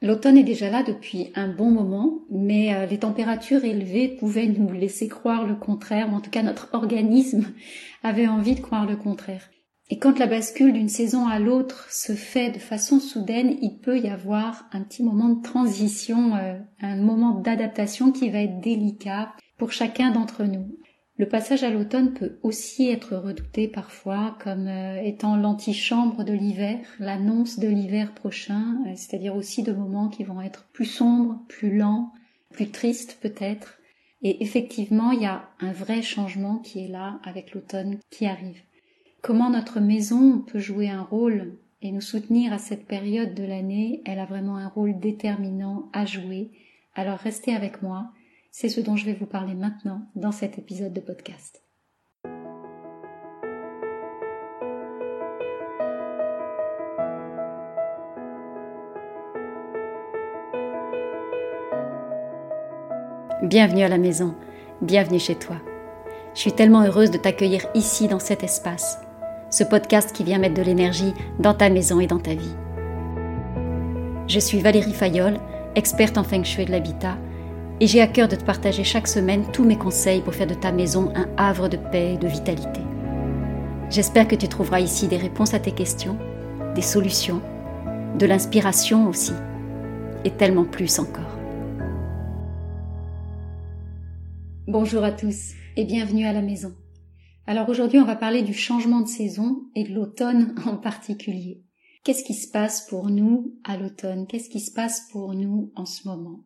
L'automne est déjà là depuis un bon moment, mais euh, les températures élevées pouvaient nous laisser croire le contraire, ou en tout cas notre organisme avait envie de croire le contraire. Et quand la bascule d'une saison à l'autre se fait de façon soudaine, il peut y avoir un petit moment de transition, euh, un moment d'adaptation qui va être délicat pour chacun d'entre nous. Le passage à l'automne peut aussi être redouté parfois comme euh, étant l'antichambre de l'hiver, l'annonce de l'hiver prochain, euh, c'est-à-dire aussi de moments qui vont être plus sombres, plus lents, plus tristes peut-être. Et effectivement, il y a un vrai changement qui est là avec l'automne qui arrive. Comment notre maison peut jouer un rôle et nous soutenir à cette période de l'année, elle a vraiment un rôle déterminant à jouer. Alors restez avec moi c'est ce dont je vais vous parler maintenant dans cet épisode de podcast. Bienvenue à la maison, bienvenue chez toi. Je suis tellement heureuse de t'accueillir ici dans cet espace, ce podcast qui vient mettre de l'énergie dans ta maison et dans ta vie. Je suis Valérie Fayolle, experte en feng shui de l'habitat et j'ai à cœur de te partager chaque semaine tous mes conseils pour faire de ta maison un havre de paix et de vitalité. J'espère que tu trouveras ici des réponses à tes questions, des solutions, de l'inspiration aussi, et tellement plus encore. Bonjour à tous et bienvenue à la maison. Alors aujourd'hui on va parler du changement de saison et de l'automne en particulier. Qu'est-ce qui se passe pour nous à l'automne? Qu'est-ce qui se passe pour nous en ce moment?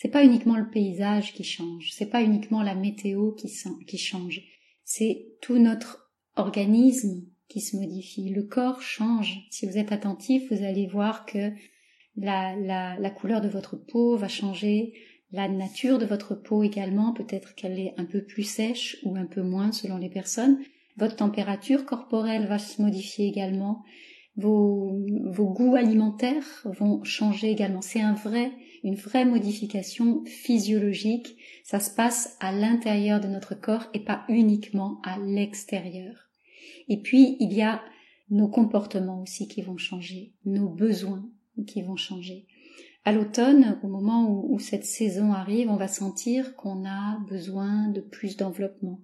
C'est pas uniquement le paysage qui change, c'est pas uniquement la météo qui, change, c'est tout notre organisme qui se modifie. Le corps change. Si vous êtes attentif, vous allez voir que la, la couleur de votre peau va changer, la nature de votre peau également, peut-être qu'elle est un peu plus sèche ou un peu moins selon les personnes. Votre température corporelle va se modifier également. Vos, vos goûts alimentaires vont changer également. C'est un vrai une vraie modification physiologique. Ça se passe à l'intérieur de notre corps et pas uniquement à l'extérieur. Et puis, il y a nos comportements aussi qui vont changer, nos besoins qui vont changer. À l'automne, au moment où, cette saison arrive, on va sentir qu'on a besoin de plus d'enveloppement,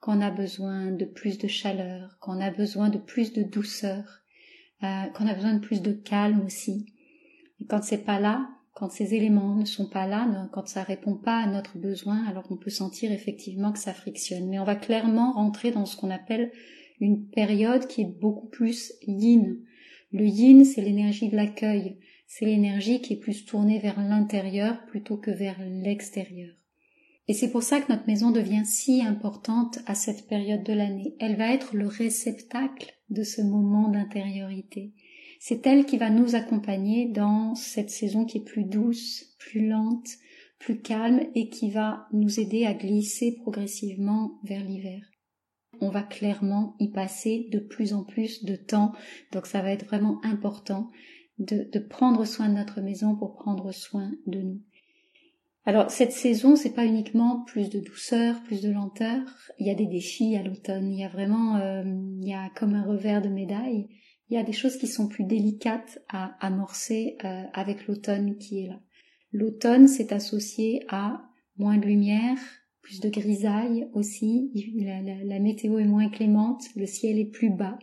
qu'on a besoin de plus de chaleur, qu'on a besoin de plus de douceur, euh, qu'on a besoin de plus de calme aussi. Et quand c'est pas là, quand ces éléments ne sont pas là, quand ça répond pas à notre besoin, alors on peut sentir effectivement que ça frictionne. Mais on va clairement rentrer dans ce qu'on appelle une période qui est beaucoup plus yin. Le yin, c'est l'énergie de l'accueil. C'est l'énergie qui est plus tournée vers l'intérieur plutôt que vers l'extérieur. Et c'est pour ça que notre maison devient si importante à cette période de l'année. Elle va être le réceptacle de ce moment d'intériorité c'est elle qui va nous accompagner dans cette saison qui est plus douce, plus lente, plus calme et qui va nous aider à glisser progressivement vers l'hiver. On va clairement y passer de plus en plus de temps, donc ça va être vraiment important de, de prendre soin de notre maison pour prendre soin de nous. Alors cette saison, c'est pas uniquement plus de douceur, plus de lenteur. Il y a des défis à l'automne. Il y a vraiment, euh, il y a comme un revers de médaille il y a des choses qui sont plus délicates à amorcer euh, avec l'automne qui est là. L'automne s'est associé à moins de lumière, plus de grisaille aussi, la, météo est moins clémente, le ciel est plus bas,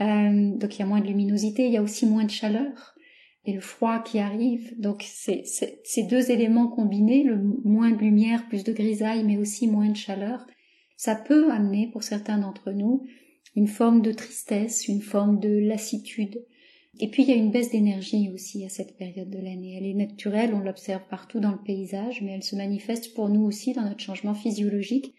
euh, donc il y a moins de luminosité, il y a aussi moins de chaleur et le froid qui arrive. Donc c'est, ces deux éléments combinés, le moins de lumière, plus de grisaille, mais aussi moins de chaleur, ça peut amener pour certains d'entre nous une forme de tristesse, une forme de lassitude. Et puis il y a une baisse d'énergie aussi à cette période de l'année. Elle est naturelle, on l'observe partout dans le paysage, mais elle se manifeste pour nous aussi dans notre changement physiologique.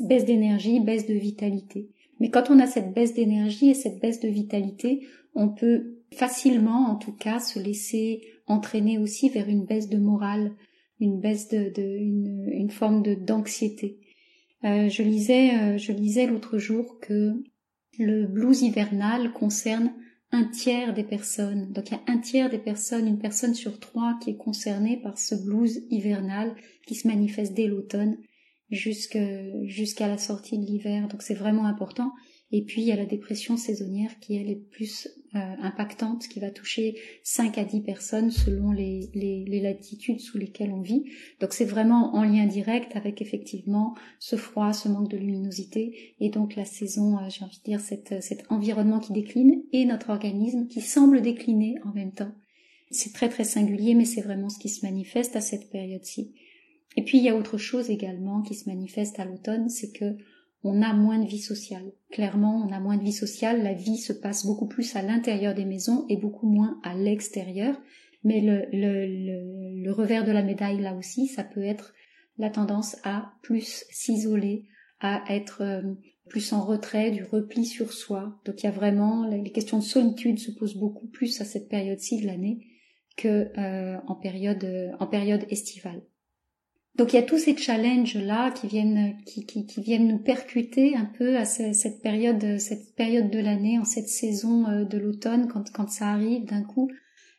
Baisse d'énergie, baisse de vitalité. Mais quand on a cette baisse d'énergie et cette baisse de vitalité, on peut facilement, en tout cas, se laisser entraîner aussi vers une baisse de morale, une baisse de, une, une, forme de d'anxiété. Euh, je lisais, euh, je lisais l'autre jour que le blues hivernal concerne un tiers des personnes. Donc il y a un tiers des personnes, une personne sur trois qui est concernée par ce blues hivernal qui se manifeste dès l'automne jusqu'à la sortie de l'hiver. Donc c'est vraiment important. Et puis il y a la dépression saisonnière qui elle est plus euh, impactante, qui va toucher 5 à 10 personnes selon les, les, les latitudes sous lesquelles on vit. Donc c'est vraiment en lien direct avec effectivement ce froid, ce manque de luminosité et donc la saison, euh, j'ai envie de dire, cette, cet environnement qui décline et notre organisme qui semble décliner en même temps. C'est très très singulier, mais c'est vraiment ce qui se manifeste à cette période-ci. Et puis il y a autre chose également qui se manifeste à l'automne, c'est que on a moins de vie sociale. Clairement, on a moins de vie sociale, la vie se passe beaucoup plus à l'intérieur des maisons et beaucoup moins à l'extérieur. Mais le, revers de la médaille, là aussi, ça peut être la tendance à plus s'isoler, à être euh, plus en retrait, du repli sur soi. Donc il y a vraiment, les questions de solitude se posent beaucoup plus à cette période-ci de l'année que euh, en période en période estivale. Donc il y a tous ces challenges là qui viennent qui, viennent nous percuter un peu à cette période cette période de l'année en cette saison euh, de l'automne quand quand ça arrive d'un coup.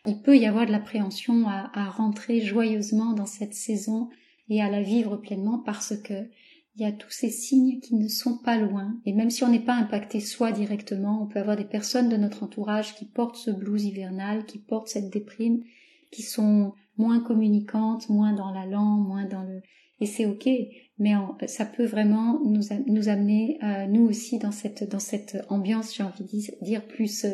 Il peut y avoir de l'appréhension à, à rentrer joyeusement dans cette saison et à la vivre pleinement parce que il y a tous ces signes qui ne sont pas loin. Et même si on n'est pas impacté soi directement on peut avoir des personnes de notre entourage qui portent ce blues hivernal qui portent cette déprime qui sont moins communicantes, moins dans la langue, moins dans le et c'est ok, mais ça peut vraiment nous, nous amener euh, nous aussi dans cette dans cette ambiance, j'ai envie de dire plus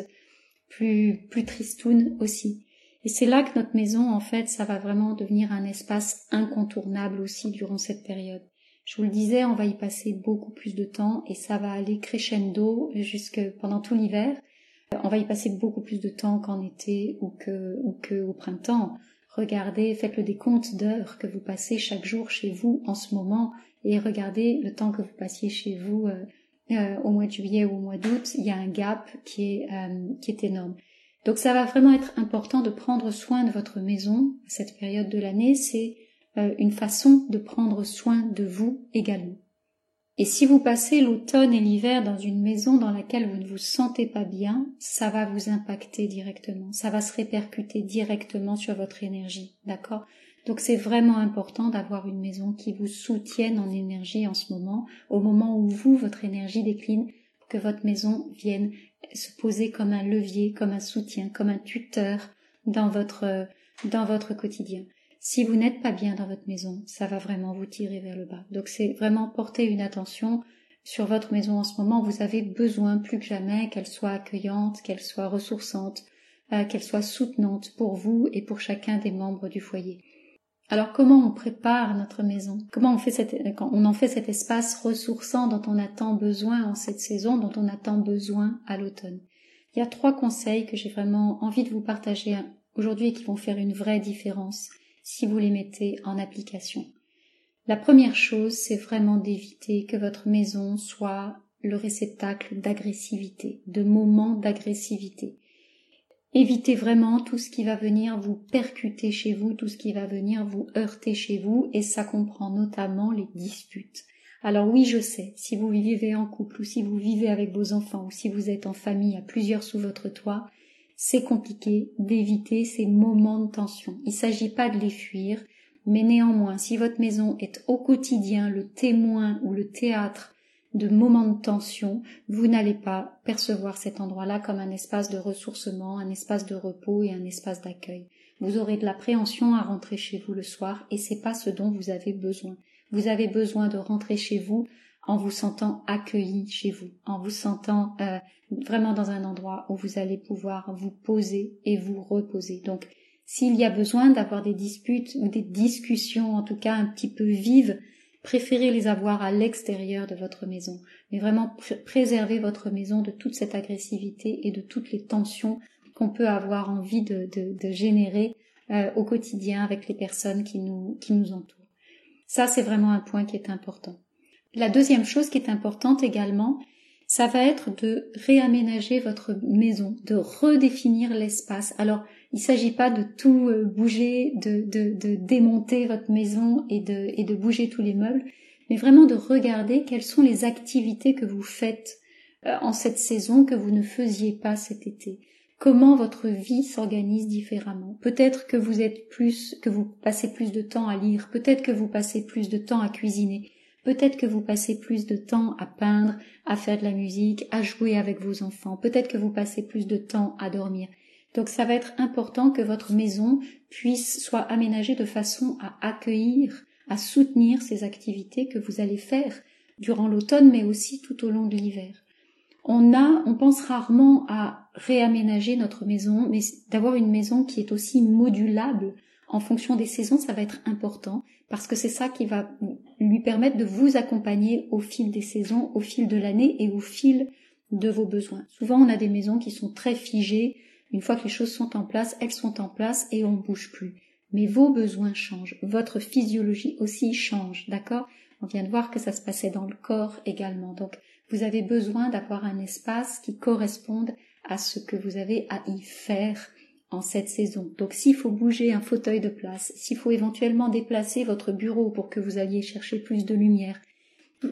plus plus tristoun aussi. Et c'est là que notre maison, en fait, ça va vraiment devenir un espace incontournable aussi durant cette période. Je vous le disais, on va y passer beaucoup plus de temps et ça va aller crescendo jusque pendant tout l'hiver. On va y passer beaucoup plus de temps qu'en été ou que ou que au printemps. Regardez, faites le décompte d'heures que vous passez chaque jour chez vous en ce moment et regardez le temps que vous passiez chez vous euh, euh, au mois de juillet ou au mois d'août. Il y a un gap qui est, euh, qui est énorme. Donc ça va vraiment être important de prendre soin de votre maison à cette période de l'année. C'est une façon de prendre soin de vous également. Et si vous passez l'automne et l'hiver dans une maison dans laquelle vous ne vous sentez pas bien, ça va vous impacter directement, ça va se répercuter directement sur votre énergie, d'accord? Donc c'est vraiment important d'avoir une maison qui vous soutienne en énergie en ce moment, au moment où vous, votre énergie décline, que votre maison vienne se poser comme un levier, comme un soutien, comme un tuteur dans votre, dans votre quotidien. Si vous n'êtes pas bien dans votre maison, ça va vraiment vous tirer vers le bas. Donc c'est vraiment porter une attention sur votre maison en ce moment. Vous avez besoin plus que jamais qu'elle soit accueillante, qu'elle soit ressourçante, euh, qu'elle soit soutenante pour vous et pour chacun des membres du foyer. Alors comment on prépare notre maison? Comment on fait on en fait cet espace ressourçant dont on a tant besoin en cette saison, dont on a tant besoin à l'automne? Il y a trois conseils que j'ai vraiment envie de vous partager aujourd'hui et qui vont faire une vraie différence si vous les mettez en application. La première chose, c'est vraiment d'éviter que votre maison soit le réceptacle d'agressivité, de moments d'agressivité. Évitez vraiment tout ce qui va venir vous percuter chez vous, tout ce qui va venir vous heurter chez vous, et ça comprend notamment les disputes. Alors oui, je sais, si vous vivez en couple ou si vous vivez avec vos enfants ou si vous êtes en famille à plusieurs sous votre toit, c'est compliqué d'éviter ces moments de tension. Il ne s'agit pas de les fuir, mais néanmoins, si votre maison est au quotidien le témoin ou le théâtre de moments de tension, vous n'allez pas percevoir cet endroit-là comme un espace de ressourcement, un espace de repos et un espace d'accueil. Vous aurez de l'appréhension à rentrer chez vous le soir et c'est pas ce dont vous avez besoin. Vous avez besoin de rentrer chez vous en vous sentant accueilli chez vous, en vous sentant euh, vraiment dans un endroit où vous allez pouvoir vous poser et vous reposer. Donc, s'il y a besoin d'avoir des disputes ou des discussions, en tout cas un petit peu vives, préférez les avoir à l'extérieur de votre maison, mais vraiment préservez votre maison de toute cette agressivité et de toutes les tensions qu'on peut avoir envie de, générer euh, au quotidien avec les personnes qui nous, qui nous entourent. Ça, c'est vraiment un point qui est important. La deuxième chose qui est importante également, ça va être de réaménager votre maison, de redéfinir l'espace. Alors, il ne s'agit pas de tout euh, bouger, de, démonter votre maison et de, et de bouger tous les meubles, mais vraiment de regarder quelles sont les activités que vous faites euh, en cette saison que vous ne faisiez pas cet été. Comment votre vie s'organise différemment. Peut-être que vous êtes plus, que vous passez plus de temps à lire, peut-être que vous passez plus de temps à cuisiner, Peut-être que vous passez plus de temps à peindre, à faire de la musique, à jouer avec vos enfants. Peut-être que vous passez plus de temps à dormir. Donc ça va être important que votre maison puisse soit aménagée de façon à accueillir, à soutenir ces activités que vous allez faire durant l'automne mais aussi tout au long de l'hiver. On a, on pense rarement à réaménager notre maison, mais d'avoir une maison qui est aussi modulable en fonction des saisons, ça va être important parce que c'est ça qui va lui permettre de vous accompagner au fil des saisons, au fil de l'année et au fil de vos besoins. Souvent, on a des maisons qui sont très figées, une fois que les choses sont en place, elles sont en place et on ne bouge plus. Mais vos besoins changent, votre physiologie aussi change, d'accord? On vient de voir que ça se passait dans le corps également. Donc, vous avez besoin d'avoir un espace qui corresponde à ce que vous avez à y faire en cette saison. Donc s'il faut bouger un fauteuil de place, s'il faut éventuellement déplacer votre bureau pour que vous alliez chercher plus de lumière,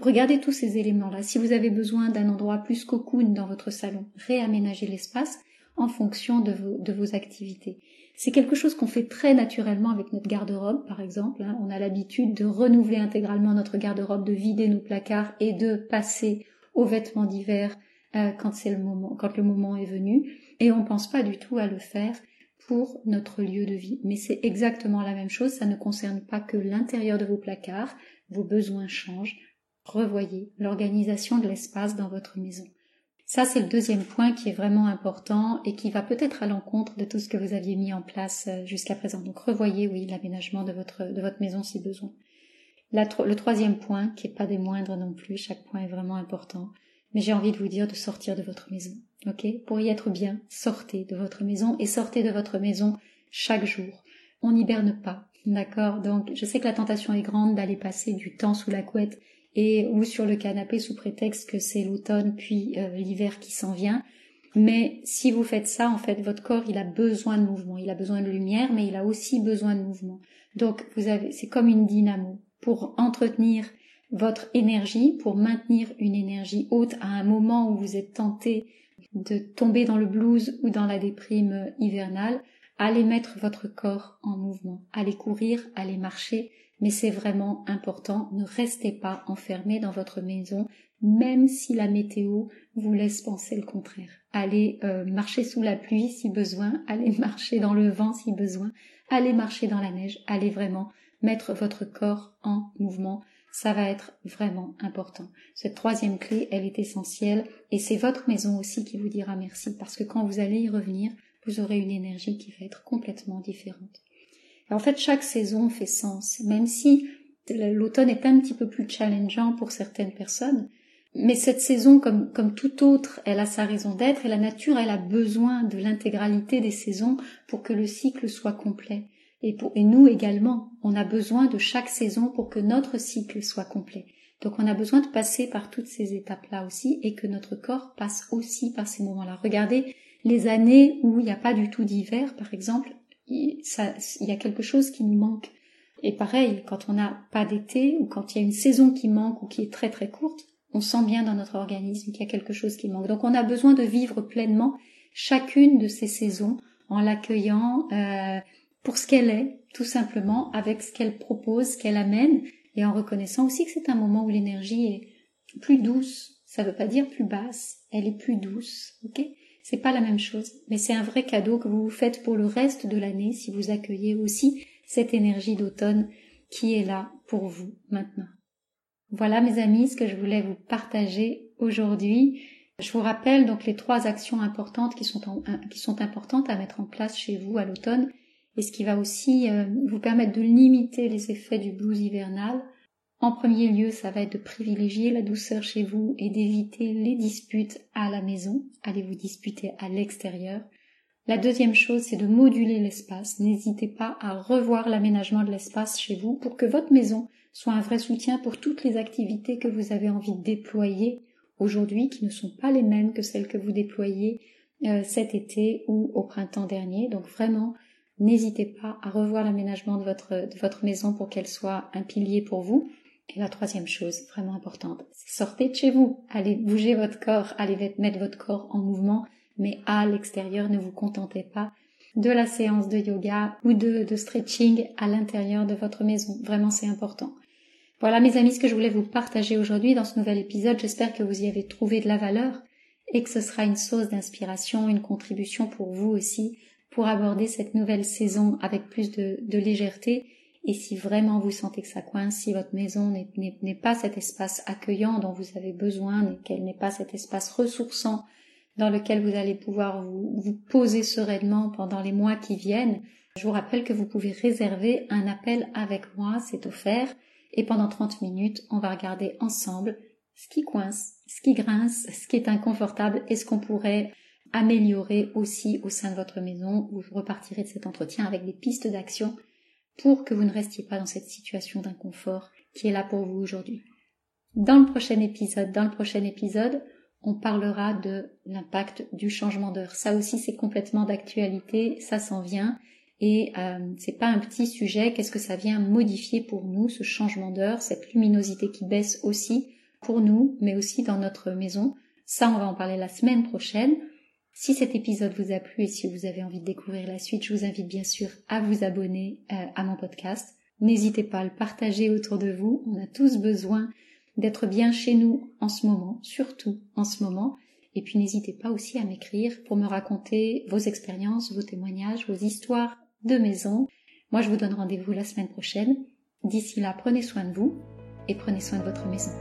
regardez tous ces éléments-là. Si vous avez besoin d'un endroit plus cocoon dans votre salon, réaménagez l'espace en fonction de vos, activités. C'est quelque chose qu'on fait très naturellement avec notre garde-robe, par exemple. Hein. On a l'habitude de renouveler intégralement notre garde-robe, de vider nos placards et de passer aux vêtements d'hiver euh, quand c'est le moment, quand le moment est venu. Et on pense pas du tout à le faire pour notre lieu de vie. Mais c'est exactement la même chose. Ça ne concerne pas que l'intérieur de vos placards. Vos besoins changent. Revoyez l'organisation de l'espace dans votre maison. Ça, c'est le deuxième point qui est vraiment important et qui va peut-être à l'encontre de tout ce que vous aviez mis en place euh, jusqu'à présent. Donc, revoyez, oui, l'aménagement de votre, de votre maison si besoin. le troisième point, qui est pas des moindres non plus, chaque point est vraiment important, mais j'ai envie de vous dire de sortir de votre maison. Ok? Pour y être bien, sortez de votre maison et sortez de votre maison chaque jour. On n'hiberne pas. D'accord? Donc, je sais que la tentation est grande d'aller passer du temps sous la couette et ou sur le canapé sous prétexte que c'est l'automne puis euh, l'hiver qui s'en vient. Mais si vous faites ça, en fait, votre corps, il a besoin de mouvement, il a besoin de lumière, mais il a aussi besoin de mouvement. Donc, vous avez, c'est comme une dynamo. Pour entretenir votre énergie, pour maintenir une énergie haute à un moment où vous êtes tenté de tomber dans le blues ou dans la déprime hivernale, allez mettre votre corps en mouvement, allez courir, allez marcher, mais c'est vraiment important, ne restez pas enfermé dans votre maison, même si la météo vous laisse penser le contraire. Allez euh, marcher sous la pluie si besoin, allez marcher dans le vent si besoin, allez marcher dans la neige, allez vraiment mettre votre corps en mouvement. Ça va être vraiment important. Cette troisième clé, elle est essentielle et c'est votre maison aussi qui vous dira merci parce que quand vous allez y revenir, vous aurez une énergie qui va être complètement différente. En fait, chaque saison fait sens, même si l'automne est un petit peu plus challengeant pour certaines personnes. Mais cette saison, comme, comme toute autre, elle a sa raison d'être et la nature, elle a besoin de l'intégralité des saisons pour que le cycle soit complet. Et, pour, et nous également, on a besoin de chaque saison pour que notre cycle soit complet. Donc on a besoin de passer par toutes ces étapes-là aussi et que notre corps passe aussi par ces moments-là. Regardez les années où il n'y a pas du tout d'hiver, par exemple, il, y a quelque chose qui nous manque. Et pareil, quand on n'a pas d'été ou quand il y a une saison qui manque ou qui est très très courte, on sent bien dans notre organisme qu'il y a quelque chose qui manque. Donc on a besoin de vivre pleinement chacune de ces saisons en l'accueillant euh, pour ce qu'elle est, tout simplement, avec ce qu'elle propose, ce qu'elle amène, et en reconnaissant aussi que c'est un moment où l'énergie est plus douce. Ça ne veut pas dire plus basse, elle est plus douce, ok? C'est pas la même chose, mais c'est un vrai cadeau que vous vous faites pour le reste de l'année si vous accueillez aussi cette énergie d'automne qui est là pour vous maintenant. Voilà mes amis ce que je voulais vous partager aujourd'hui. Je vous rappelle donc les trois actions importantes qui sont, qui sont importantes à mettre en place chez vous à l'automne et ce qui va aussi euh, vous permettre de limiter les effets du blues hivernal en premier lieu, ça va être de privilégier la douceur chez vous et d'éviter les disputes à la maison. Allez vous disputer à l'extérieur. La deuxième chose, c'est de moduler l'espace. N'hésitez pas à revoir l'aménagement de l'espace chez vous pour que votre maison soit un vrai soutien pour toutes les activités que vous avez envie de déployer aujourd'hui, qui ne sont pas les mêmes que celles que vous déployez euh, cet été ou au printemps dernier. Donc vraiment, n'hésitez pas à revoir l'aménagement de votre, de votre maison pour qu'elle soit un pilier pour vous. Et la troisième chose, vraiment importante, sortez de chez vous, allez bouger votre corps, allez mettre votre corps en mouvement, mais à l'extérieur, ne vous contentez pas de la séance de yoga ou de, de stretching à l'intérieur de votre maison. Vraiment, c'est important. Voilà mes amis ce que je voulais vous partager aujourd'hui dans ce nouvel épisode. J'espère que vous y avez trouvé de la valeur et que ce sera une source d'inspiration, une contribution pour vous aussi pour aborder cette nouvelle saison avec plus de, légèreté. Et si vraiment vous sentez que ça coince, si votre maison n'est pas cet espace accueillant dont vous avez besoin, qu'elle n'est pas cet espace ressourçant dans lequel vous allez pouvoir vous, vous poser sereinement pendant les mois qui viennent, je vous rappelle que vous pouvez réserver un appel avec moi, c'est offert, et pendant 30 minutes, on va regarder ensemble ce qui coince, ce qui grince, ce qui est inconfortable et ce qu'on pourrait améliorer aussi au sein de votre maison. Vous repartirez de cet entretien avec des pistes d'action pour que vous ne restiez pas dans cette situation d'inconfort qui est là pour vous aujourd'hui. Dans le prochain épisode, dans le prochain épisode, on parlera de l'impact du changement d'heure. Ça aussi, c'est complètement d'actualité, ça s'en vient. Et euh, c'est pas un petit sujet. Qu'est-ce que ça vient modifier pour nous, ce changement d'heure, cette luminosité qui baisse aussi pour nous, mais aussi dans notre maison? Ça, on va en parler la semaine prochaine. Si cet épisode vous a plu et si vous avez envie de découvrir la suite, je vous invite bien sûr à vous abonner euh, à mon podcast. N'hésitez pas à le partager autour de vous. On a tous besoin d'être bien chez nous en ce moment, surtout en ce moment. Et puis n'hésitez pas aussi à m'écrire pour me raconter vos expériences, vos témoignages, vos histoires de maison. Moi, je vous donne rendez-vous la semaine prochaine. D'ici là, prenez soin de vous et prenez soin de votre maison.